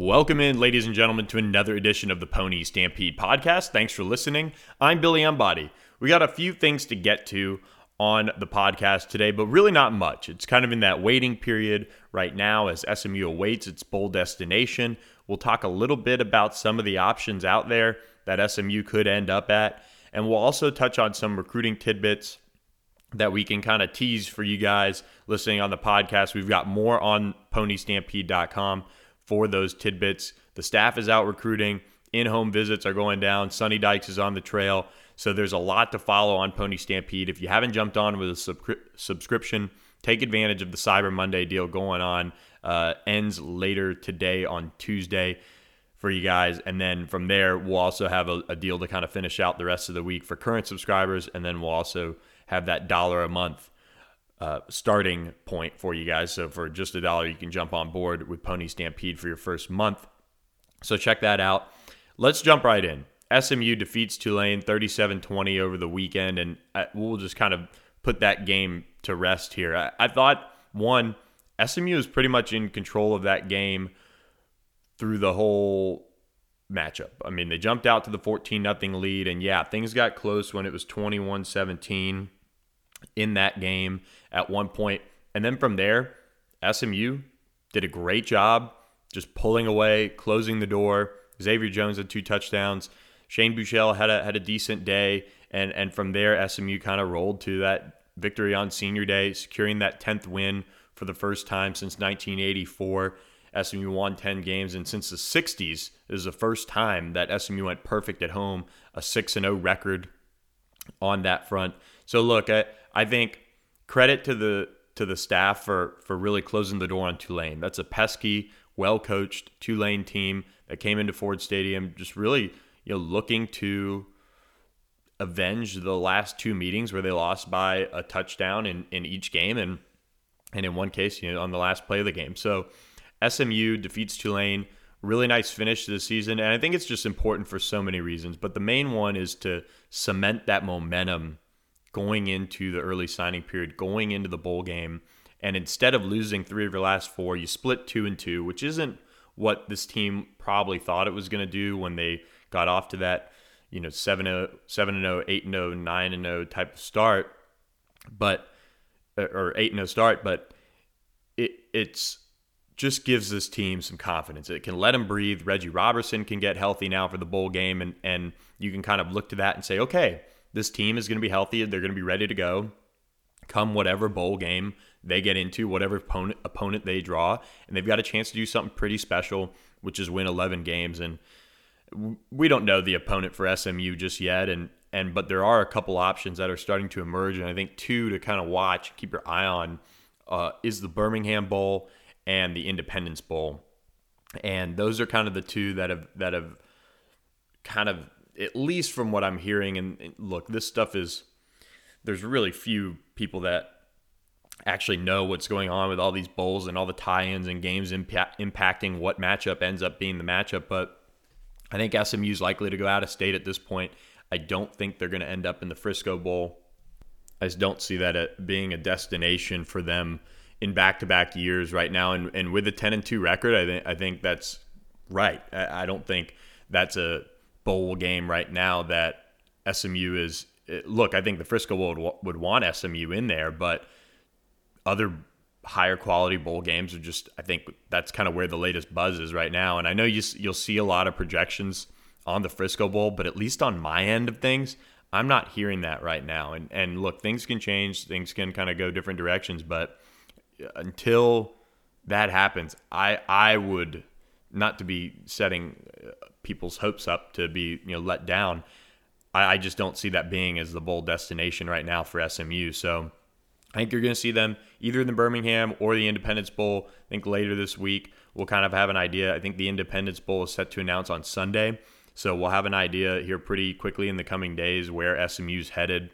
Welcome in, ladies and gentlemen, to another edition of the Pony Stampede podcast. Thanks for listening. I'm Billy Embody. We got a few things to get to on the podcast today, but really not much. It's kind of in that waiting period right now as SMU awaits its bowl destination. We'll talk a little bit about some of the options out there that SMU could end up at, and we'll also touch on some recruiting tidbits that we can kind of tease for you guys listening on the podcast. We've got more on ponystampede.com for those tidbits. The staff is out recruiting, in home visits are going down, Sonny Dykes is on the trail. So there's a lot to follow on Pony Stampede. If you haven't jumped on with a subscri- subscription, take advantage of the Cyber Monday deal going on. Uh, ends later today on Tuesday for you guys. And then from there, we'll also have a, a, deal to kind of finish out the rest of the week for current subscribers. And then we'll also have that dollar a month uh, starting point for you guys. So for just a dollar, you can jump on board with Pony Stampede for your first month. So check that out. Let's jump right in. SMU defeats Tulane 37 20 over the weekend, and uh, we'll just kind of put that game to rest here. I, I thought, one, SMU is pretty much in control of that game through the whole matchup. I mean, they jumped out to the 14 nothing lead, and yeah, things got close when it was 21 17 in that game at one point. And then from there, SMU did a great job just pulling away, closing the door. Xavier Jones had two touchdowns. Shane Buechele had a had a decent day, and and from there SMU kind of rolled to that victory on Senior Day, securing that tenth win for the first time since 1984. SMU won 10 games, and since the 60s, this is the first time that SMU went perfect at home, a 6 0 record on that front. So, look, I, I think credit to the to the staff for for really closing the door on Tulane. That's a pesky, well coached Tulane team that came into Ford Stadium, just really you know, looking to avenge the last two meetings where they lost by a touchdown in, in each game and and in one case, you know, on the last play of the game. So SMU defeats Tulane. Really nice finish to the season. And I think it's just important for so many reasons. But the main one is to cement that momentum going into the early signing period, going into the bowl game. And instead of losing three of your last four, you split two and two, which isn't what this team probably thought it was going to do when they got off to that, you know, 7 0, 7 0, 8 0, 9 0 type of start, but, or 8 0 start, but it, it's, just gives this team some confidence. It can let them breathe. Reggie Robertson can get healthy now for the bowl game, and and you can kind of look to that and say, okay, this team is going to be healthy. They're going to be ready to go. Come whatever bowl game they get into, whatever opponent opponent they draw, and they've got a chance to do something pretty special, which is win 11 games. And we don't know the opponent for SMU just yet, and and but there are a couple options that are starting to emerge, and I think two to kind of watch, keep your eye on, uh, is the Birmingham Bowl and the Independence Bowl, and those are kind of the two that have that have kind of at least from what I'm hearing, and, and look, this stuff is there's really few people that actually know what's going on with all these bowls and all the tie-ins and games impa- impacting what matchup ends up being the matchup, but I think SMU is likely to go out of state at this point. I don't think they're going to end up in the Frisco Bowl. I just don't see that being a destination for them in back-to-back years right now. And, and with a 10 and 2 record, I think I think that's right. I, I don't think that's a bowl game right now that SMU is. Look, I think the Frisco Bowl would, would want SMU in there, but other higher quality bowl games are just I think that's kind of where the latest buzz is right now. And I know you you'll see a lot of projections on the Frisco Bowl, but at least on my end of things, I'm not hearing that right now. And and look, things can change, things can kind of go different directions, but uh, until that happens, I I would not to be setting uh, people's hopes up to be you know let down. I, I just don't see that being as the bowl destination right now for SMU. So I think you're going to see them either in the Birmingham or the Independence Bowl. I think later this week we'll kind of have an idea. I think the Independence Bowl is set to announce on Sunday. So we'll have an idea here pretty quickly in the coming days where SMU's headed.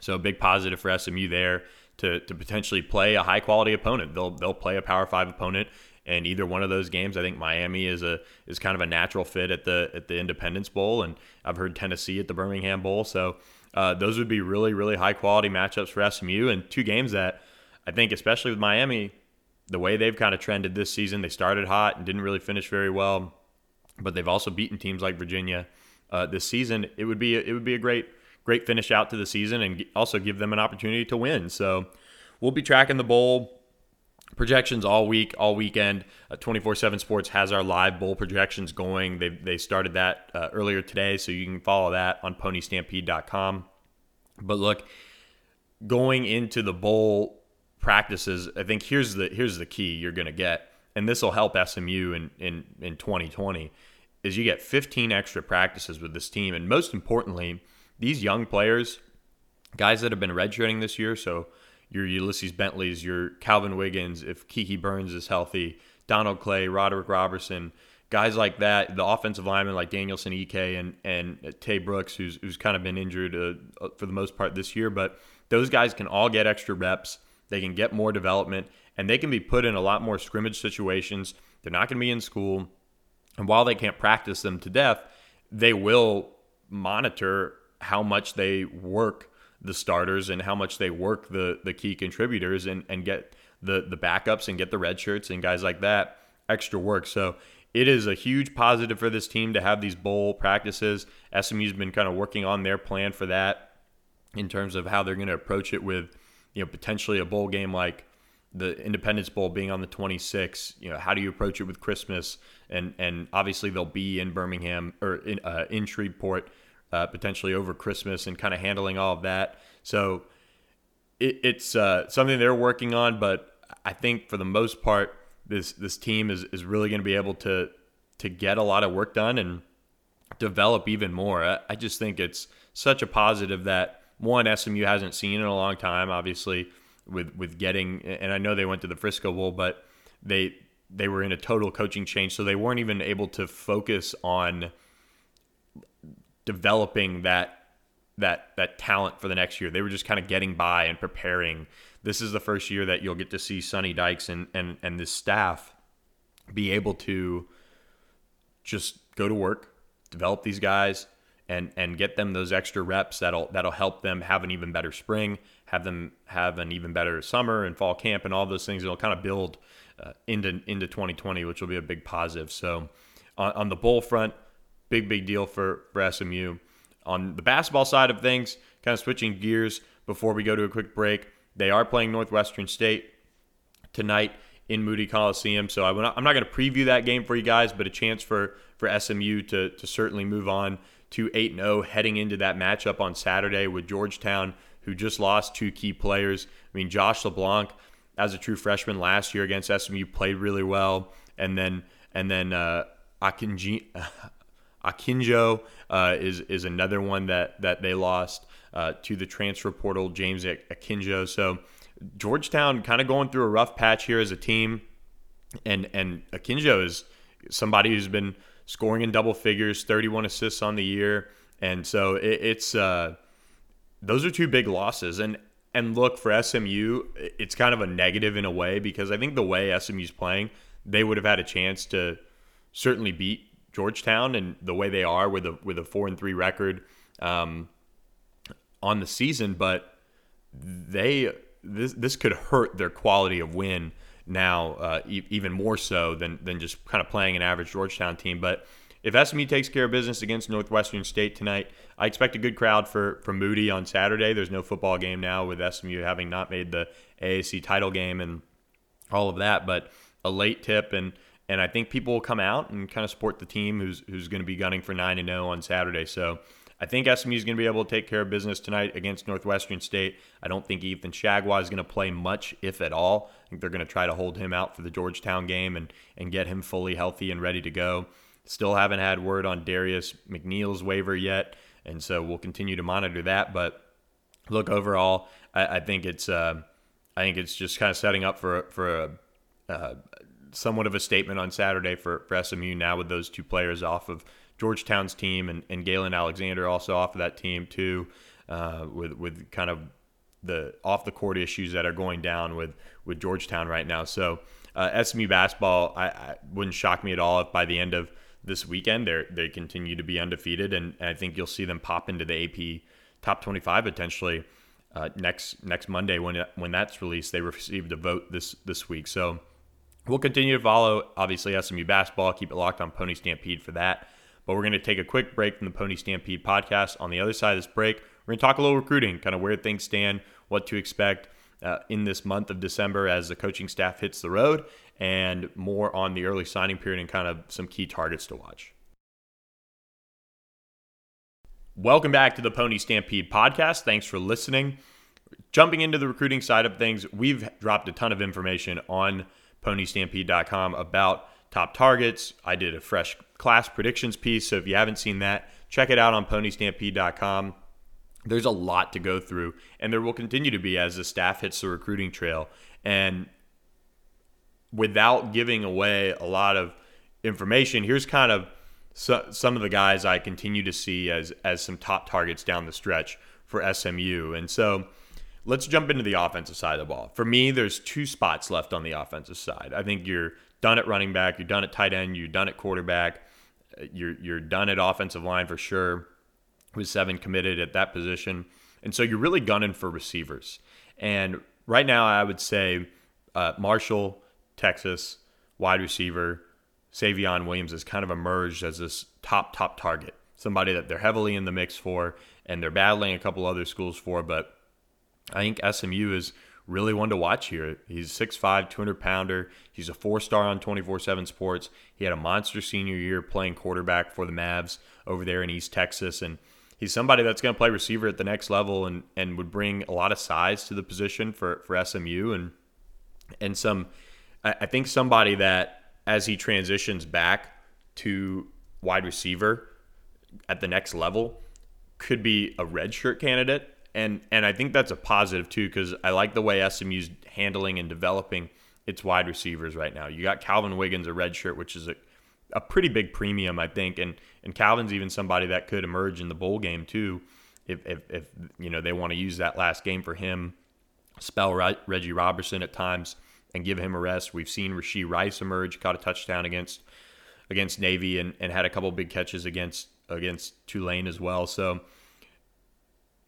So big positive for SMU there to, to potentially play a high quality opponent. They'll they'll play a Power Five opponent in either one of those games. I think Miami is a is kind of a natural fit at the at the Independence Bowl, and I've heard Tennessee at the Birmingham Bowl. So uh, those would be really, really high quality matchups for SMU and two games that I think, especially with Miami, the way they've kind of trended this season, they started hot and didn't really finish very well, but they've also beaten teams like Virginia uh, this season. It would be a, it would be a great great finish out to the season and also give them an opportunity to win. So we'll be tracking the bowl projections all week, all weekend. Uh, 24/7 Sports has our live bowl projections going. They they started that uh, earlier today, so you can follow that on PonyStampede.com. But look, going into the bowl practices, I think here's the here's the key you're going to get, and this will help SMU in in in 2020, is you get 15 extra practices with this team, and most importantly, these young players, guys that have been redshirting this year, so your Ulysses Bentleys, your Calvin Wiggins, if Kiki Burns is healthy, Donald Clay, Roderick Robertson, guys like that, the offensive linemen like Danielson Ek, and and Tay Brooks, who's who's kind of been injured uh, uh, for the most part this year, but those guys can all get extra reps. They can get more development, and they can be put in a lot more scrimmage situations. They're not going to be in school, and while they can't practice them to death, they will monitor how much they work the starters and how much they work the the key contributors and and get the the backups and get the red shirts and guys like that extra work. So it is a huge positive for this team to have these bowl practices. SMU's been kind of working on their plan for that in terms of how they're going to approach it with you know potentially a bowl game like the Independence Bowl being on the 26th. You know, how do you approach it with Christmas? And and obviously they'll be in Birmingham or in uh, in Shreveport uh, potentially over Christmas and kind of handling all of that. So it, it's uh, something they're working on, but I think for the most part, this this team is, is really going to be able to to get a lot of work done and develop even more. I, I just think it's such a positive that one SMU hasn't seen in a long time. Obviously, with with getting and I know they went to the Frisco Bowl, but they they were in a total coaching change, so they weren't even able to focus on developing that that that talent for the next year. They were just kind of getting by and preparing. This is the first year that you'll get to see Sonny Dykes and and and this staff be able to just go to work, develop these guys, and and get them those extra reps that'll that'll help them have an even better spring, have them have an even better summer and fall camp and all those things. It'll kind of build uh, into into 2020, which will be a big positive. So on, on the bull front, big, big deal for, for SMU. On the basketball side of things, kind of switching gears before we go to a quick break, they are playing Northwestern State tonight in Moody Coliseum. So I'm not, I'm not going to preview that game for you guys, but a chance for, for SMU to, to certainly move on to 8 0 heading into that matchup on Saturday with Georgetown, who just lost two key players. I mean, Josh LeBlanc, as a true freshman last year against SMU, played really well. And then, and then, uh, Akinji, Akinjo uh, is is another one that that they lost uh, to the transfer portal, James Akinjo. So Georgetown kind of going through a rough patch here as a team, and and Akinjo is somebody who's been scoring in double figures, 31 assists on the year, and so it, it's uh, those are two big losses. And and look for SMU, it's kind of a negative in a way because I think the way SMU's playing, they would have had a chance to certainly beat Georgetown and the way they are with a with a four and three record um, on the season, but they this this could hurt their quality of win now uh, e- even more so than than just kind of playing an average Georgetown team. But if SMU takes care of business against Northwestern State tonight, I expect a good crowd for for Moody on Saturday. There's no football game now with SMU having not made the AAC title game and all of that, but a late tip and and I think people will come out and kind of support the team who's who's going to be gunning for nine and zero on Saturday. So I think SMU is going to be able to take care of business tonight against Northwestern State. I don't think Ethan Chargois is going to play much, if at all. I think they're going to try to hold him out for the Georgetown game and and get him fully healthy and ready to go. Still haven't had word on Darius McNeill's waiver yet, and so we'll continue to monitor that. But look, overall, I, I think it's uh, I think it's just kind of setting up for for a uh, somewhat of a statement on Saturday for, for SMU now with those two players off of Georgetown's team and, and Galen Alexander also off of that team too, uh, with with kind of the off the court issues that are going down with with Georgetown right now. So uh, SMU basketball, I, I, wouldn't shock me at all if by the end of this weekend they they continue to be undefeated, and, and, I think you'll see them pop into the AP top 25 potentially uh, next next Monday when when that's released. They received a vote this this week, so We'll continue to follow, obviously, SMU basketball. Keep it locked on Pony Stampede for that. But we're going to take a quick break from the Pony Stampede podcast. On the other side of this break, we're going to talk a little recruiting, kind of where things stand, what to expect uh, in this month of December as the coaching staff hits the road, and more on the early signing period and kind of some key targets to watch. Welcome back to the Pony Stampede podcast. Thanks for listening. Jumping into the recruiting side of things, we've dropped a ton of information on ponystampede.com about top targets. I did a fresh class predictions piece. So if you haven't seen that, check it out on ponystampede.com. There's a lot to go through, and there will continue to be as the staff hits the recruiting trail. And without giving away a lot of information, here's kind of so, some of the guys I continue to see as as some top targets down the stretch for SMU. And so let's jump into the offensive side of the ball. For me, there's two spots left on the offensive side. I think you're done at running back, you're done at tight end, you're done at quarterback, you're you're done at offensive line for sure. With seven committed at that position, and so you're really gunning for receivers. And right now, I would say uh, Marshall, Texas, wide receiver, Savion Williams has kind of emerged as this top top target, somebody that they're heavily in the mix for, and they're battling a couple other schools for. But I think SMU is really one to watch here. He's 6'5, 200 pounder. He's a four star on 24 7 sports. He had a monster senior year playing quarterback for the Mavs over there in East Texas. And he's somebody that's going to play receiver at the next level and, and would bring a lot of size to the position for, for SMU. And, and some, I think somebody that as he transitions back to wide receiver at the next level could be a redshirt candidate and and I think that's a positive too because I like the way SMU's handling and developing its wide receivers right now. You got Calvin Wiggins, a red shirt, which is a, a pretty big premium, I think, and and Calvin's even somebody that could emerge in the bowl game too, if if, if you know they want to use that last game for him, spell Reggie Robertson at times and give him a rest. We've seen Rashee Rice emerge, caught a touchdown against against Navy and, and had a couple big catches against against Tulane as well. So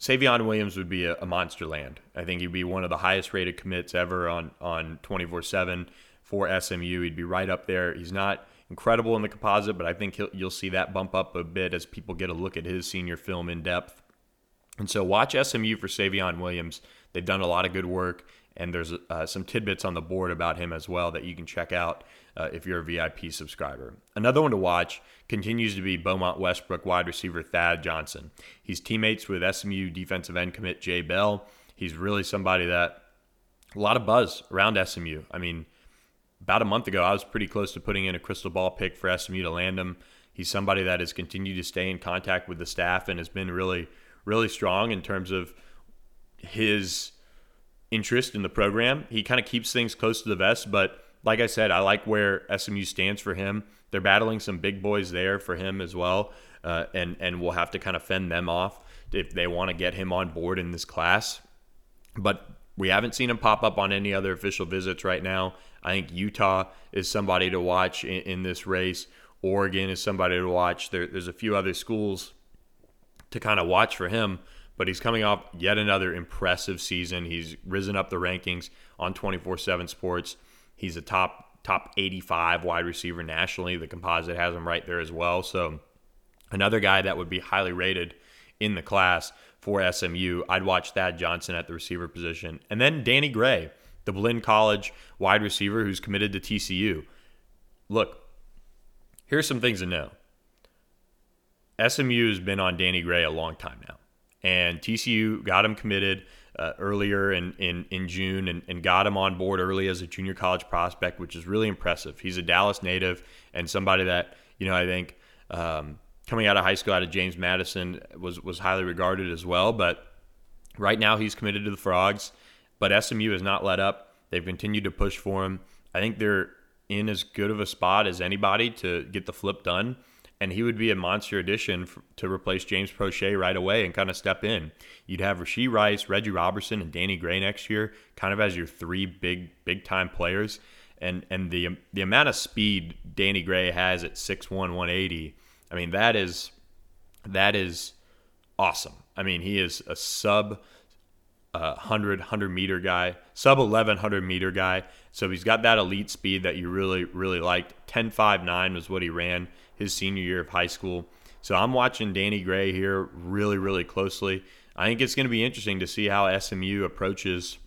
Savion Williams would be a, a, monster land. I think he'd be one of the highest rated commits ever on on 24/7 for SMU. He'd be right up there. He's not incredible in the composite, but I think you'll see that bump up a bit as people get a look at his senior film in depth. And so watch SMU for Savion Williams. They've done a lot of good work, and there's uh, some tidbits on the board about him as well that you can check out uh, if you're a VIP subscriber. Another one to watch continues to be Beaumont Westbrook wide receiver Thad Johnson. He's teammates with SMU defensive end commit Jay Bell. He's really somebody that a lot of buzz around SMU. I mean, about a month ago, I was pretty close to putting in a crystal ball pick for SMU to land him. He's somebody that has continued to stay in contact with the staff and has been really, really strong in terms of his interest in the program. He kind of keeps things close to the vest, but like I said, I like where SMU stands for him. They're battling some big boys there for him as well, uh, and and we'll have to kind of fend them off if they want to get him on board in this class. But we haven't seen him pop up on any other official visits right now. I think Utah is somebody to watch in, in this race. Oregon is somebody to watch. There, there's a few other schools to kind of watch for him, but he's coming off yet another impressive season. He's risen up the rankings on 24 7 sports. He's a top top 85 wide receiver nationally. The composite has him right there as well. So another guy that would be highly rated in the class for SMU. I'd watch Thad Johnson at the receiver position. And then Danny Gray, the Blinn College wide receiver who's committed to TCU. Look, here's some things to know. SMU has been on Danny Gray a long time now. And TCU got him committed uh, earlier in, in, in June and, and got him on board early as a junior college prospect, which is really impressive. He's a Dallas native and somebody that, you know, I think um, coming out of high school out of James Madison was, was highly regarded as well. But right now he's committed to the Frogs, but SMU has not let up. They've continued to push for him. I think they're in as good of a spot as anybody to get the flip done and he would be a monster addition for, to replace James Proche right away and kind of step in. You'd have Rashee Rice, Reggie Robertson, and Danny Gray next year, kind of as your three big big time players. And and the the amount of speed Danny Gray has at 6'1", 180, I mean that is that is awesome. I mean he is a sub uh, 100 100 meter guy, sub 1100 meter guy. So he's got that elite speed that you really really liked. 10.59 was what he ran his senior year of high school. So I'm watching Danny Gray here really really closely. I think it's going to be interesting to see how SMU approaches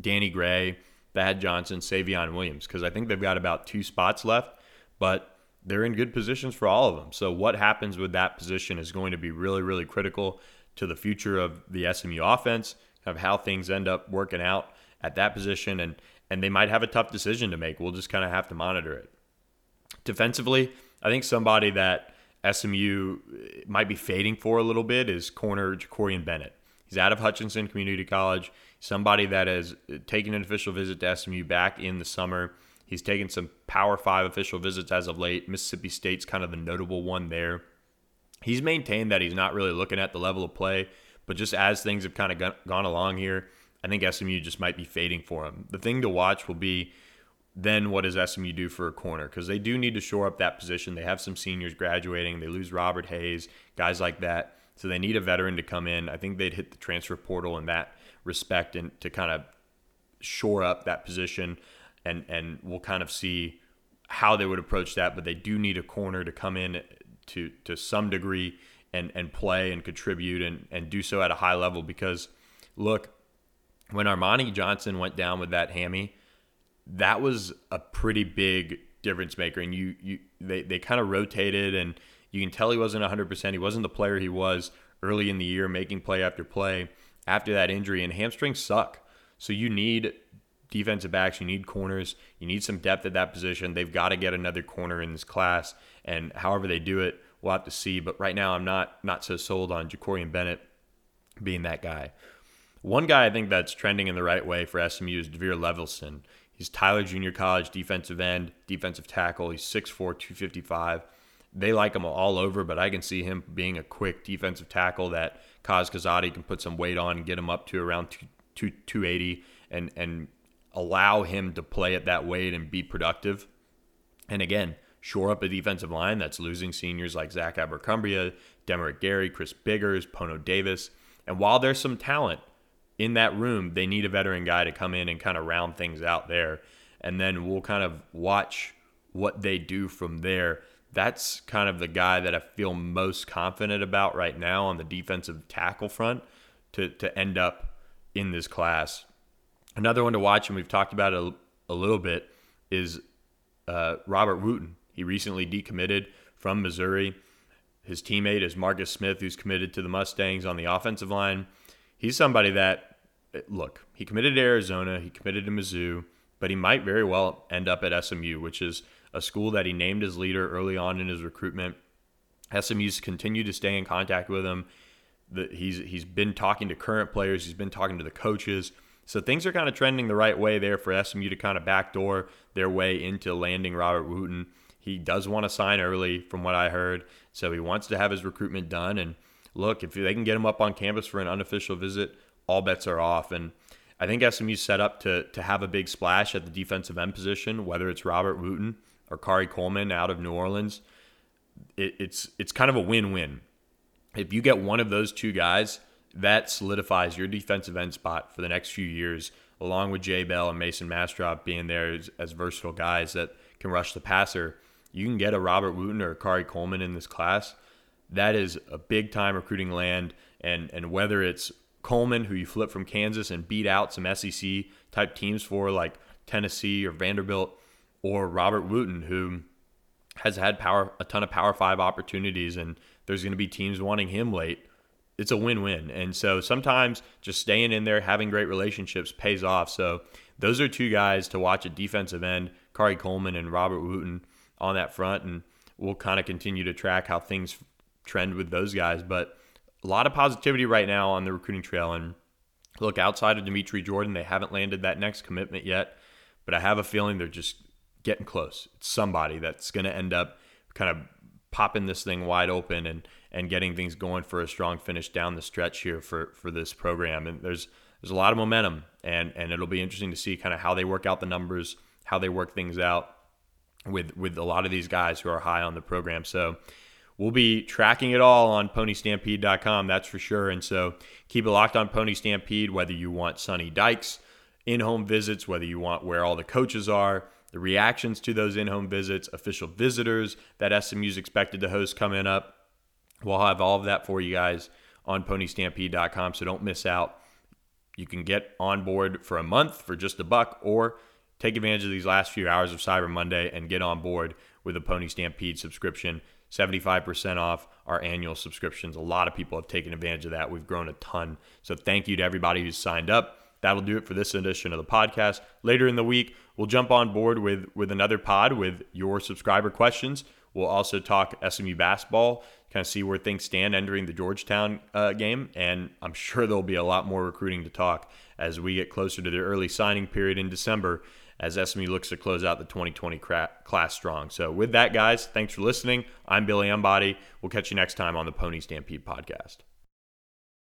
Danny Gray, Thad Johnson, Savion Williams because I think they've got about two spots left, but they're in good positions for all of them. So what happens with that position is going to be really really critical to the future of the SMU offense of how things end up working out at that position, and and they might have a tough decision to make. We'll just kind of have to monitor it. Defensively, I think somebody that SMU might be fading for a little bit is corner Jacorian Bennett. He's out of Hutchinson Community College. Somebody that has taken an official visit to SMU back in the summer. He's taken some Power Five official visits as of late. Mississippi State's kind of the notable one there. He's maintained that he's not really looking at the level of play but just as things have kind of gone along here, I think SMU just might be fading for him. The thing to watch will be then what does SMU do for a corner? Because they do need to shore up that position. They have some seniors graduating. They lose Robert Hayes, guys like that. So they need a veteran to come in. I think they'd hit the transfer portal in that respect and to kind of shore up that position. And and we'll kind of see how they would approach that. But they do need a corner to come in to to some degree and and play and contribute and and do so at a high level because look when Armani Johnson went down with that hammy that was a pretty big difference maker and you you they, they kind of rotated and you can tell he wasn't 100% he wasn't the player he was early in the year making play after play after that injury and hamstrings suck so you need defensive backs you need corners you need some depth at that position they've got to get another corner in this class and however they do it we'll have to see. But right now, I'm not not so sold on Jacorian Bennett being that guy. One guy I think that's trending in the right way for SMU is DeVere Levelston. He's Tyler Junior College defensive end, defensive tackle. He's 6'4", 255. They like him all over, but I can see him being a quick defensive tackle that Kaz Kazadi can put some weight on and get him up to around two, two, 280 and, and allow him to play at that weight and be productive. And again, shore up a defensive line that's losing seniors like Zach Abercrumbia, Demerick Gary, Chris Biggers, Pono Davis. And while there's some talent in that room, they need a veteran guy to come in and kind of round things out there. And then we'll kind of watch what they do from there. That's kind of the guy that I feel most confident about right now on the defensive tackle front to, to end up in this class. Another one to watch, and we've talked about it a, a little bit, is uh, Robert Wooten. He recently decommitted from Missouri. His teammate is Marcus Smith, who's committed to the Mustangs on the offensive line. He's somebody that, look, he committed to Arizona, he committed to Mizzou, but he might very well end up at SMU, which is a school that he named as leader early on in his recruitment. SMU's continued to stay in contact with him. He's he's been talking to current players. He's been talking to the coaches. So things are kind of trending the right way there for SMU to kind of backdoor their way into landing Robert Wooten. He does want to sign early, from what I heard. So he wants to have his recruitment done. And look, if they can get him up on campus for an unofficial visit, all bets are off. And I think SMU's set up to to have a big splash at the defensive end position, whether it's Robert Wooten or Khari Coleman out of New Orleans. It, it's it's kind of a win-win. If you get one of those two guys, that solidifies your defensive end spot for the next few years, along with Jay Bell and Mason Mastrop being there as, as versatile guys that can rush the passer you can get a Robert Wooten or a Khari Coleman in this class, that is a big time recruiting land. And and whether it's Coleman, who you flip from Kansas and beat out some SEC type teams for, like Tennessee or Vanderbilt, or Robert Wooten, who has had power a ton of Power Five opportunities, and there's going to be teams wanting him late. It's a win-win, and so sometimes just staying in there, having great relationships, pays off. So those are two guys to watch at defensive end: Khari Coleman and Robert Wooten on that front, and we'll kind of continue to track how things trend with those guys. But a lot of positivity right now on the recruiting trail. And look, outside of Dimitri Jordan, they haven't landed that next commitment yet, but I have a feeling they're just getting close. It's somebody that's going to end up kind of popping this thing wide open and and getting things going for a strong finish down the stretch here for for this program. And there's there's a lot of momentum, and and it'll be interesting to see kind of how they work out the numbers, how they work things out with with a lot of these guys who are high on the program. So we'll be tracking it all on ponystampede.com, that's for sure. And so keep it locked on Pony Stampede, whether you want Sonny Dykes in home visits, whether you want where all the coaches are, the reactions to those in home visits, official visitors that SMU's expected to host coming up. We'll have all of that for you guys on ponystampede.com, so don't miss out. You can get on board for a month for just a buck or take advantage of these last few hours of Cyber Monday and get on board with a Pony Stampede subscription. 75% off our annual subscriptions. A lot of people have taken advantage of that. We've grown a ton. So thank you to everybody who's signed up. That'll do it for this edition of the podcast. Later in the week, we'll jump on board with with another pod with your subscriber questions. We'll also talk SMU basketball, kind of see where things stand entering the Georgetown uh, game, and I'm sure there'll be a lot more recruiting to talk as we get closer to the early signing period in December as SMU looks to close out the 2020 class strong. So, with that, guys, thanks for listening. I'm Billy Embody. We'll catch you next time on the Pony Stampede podcast.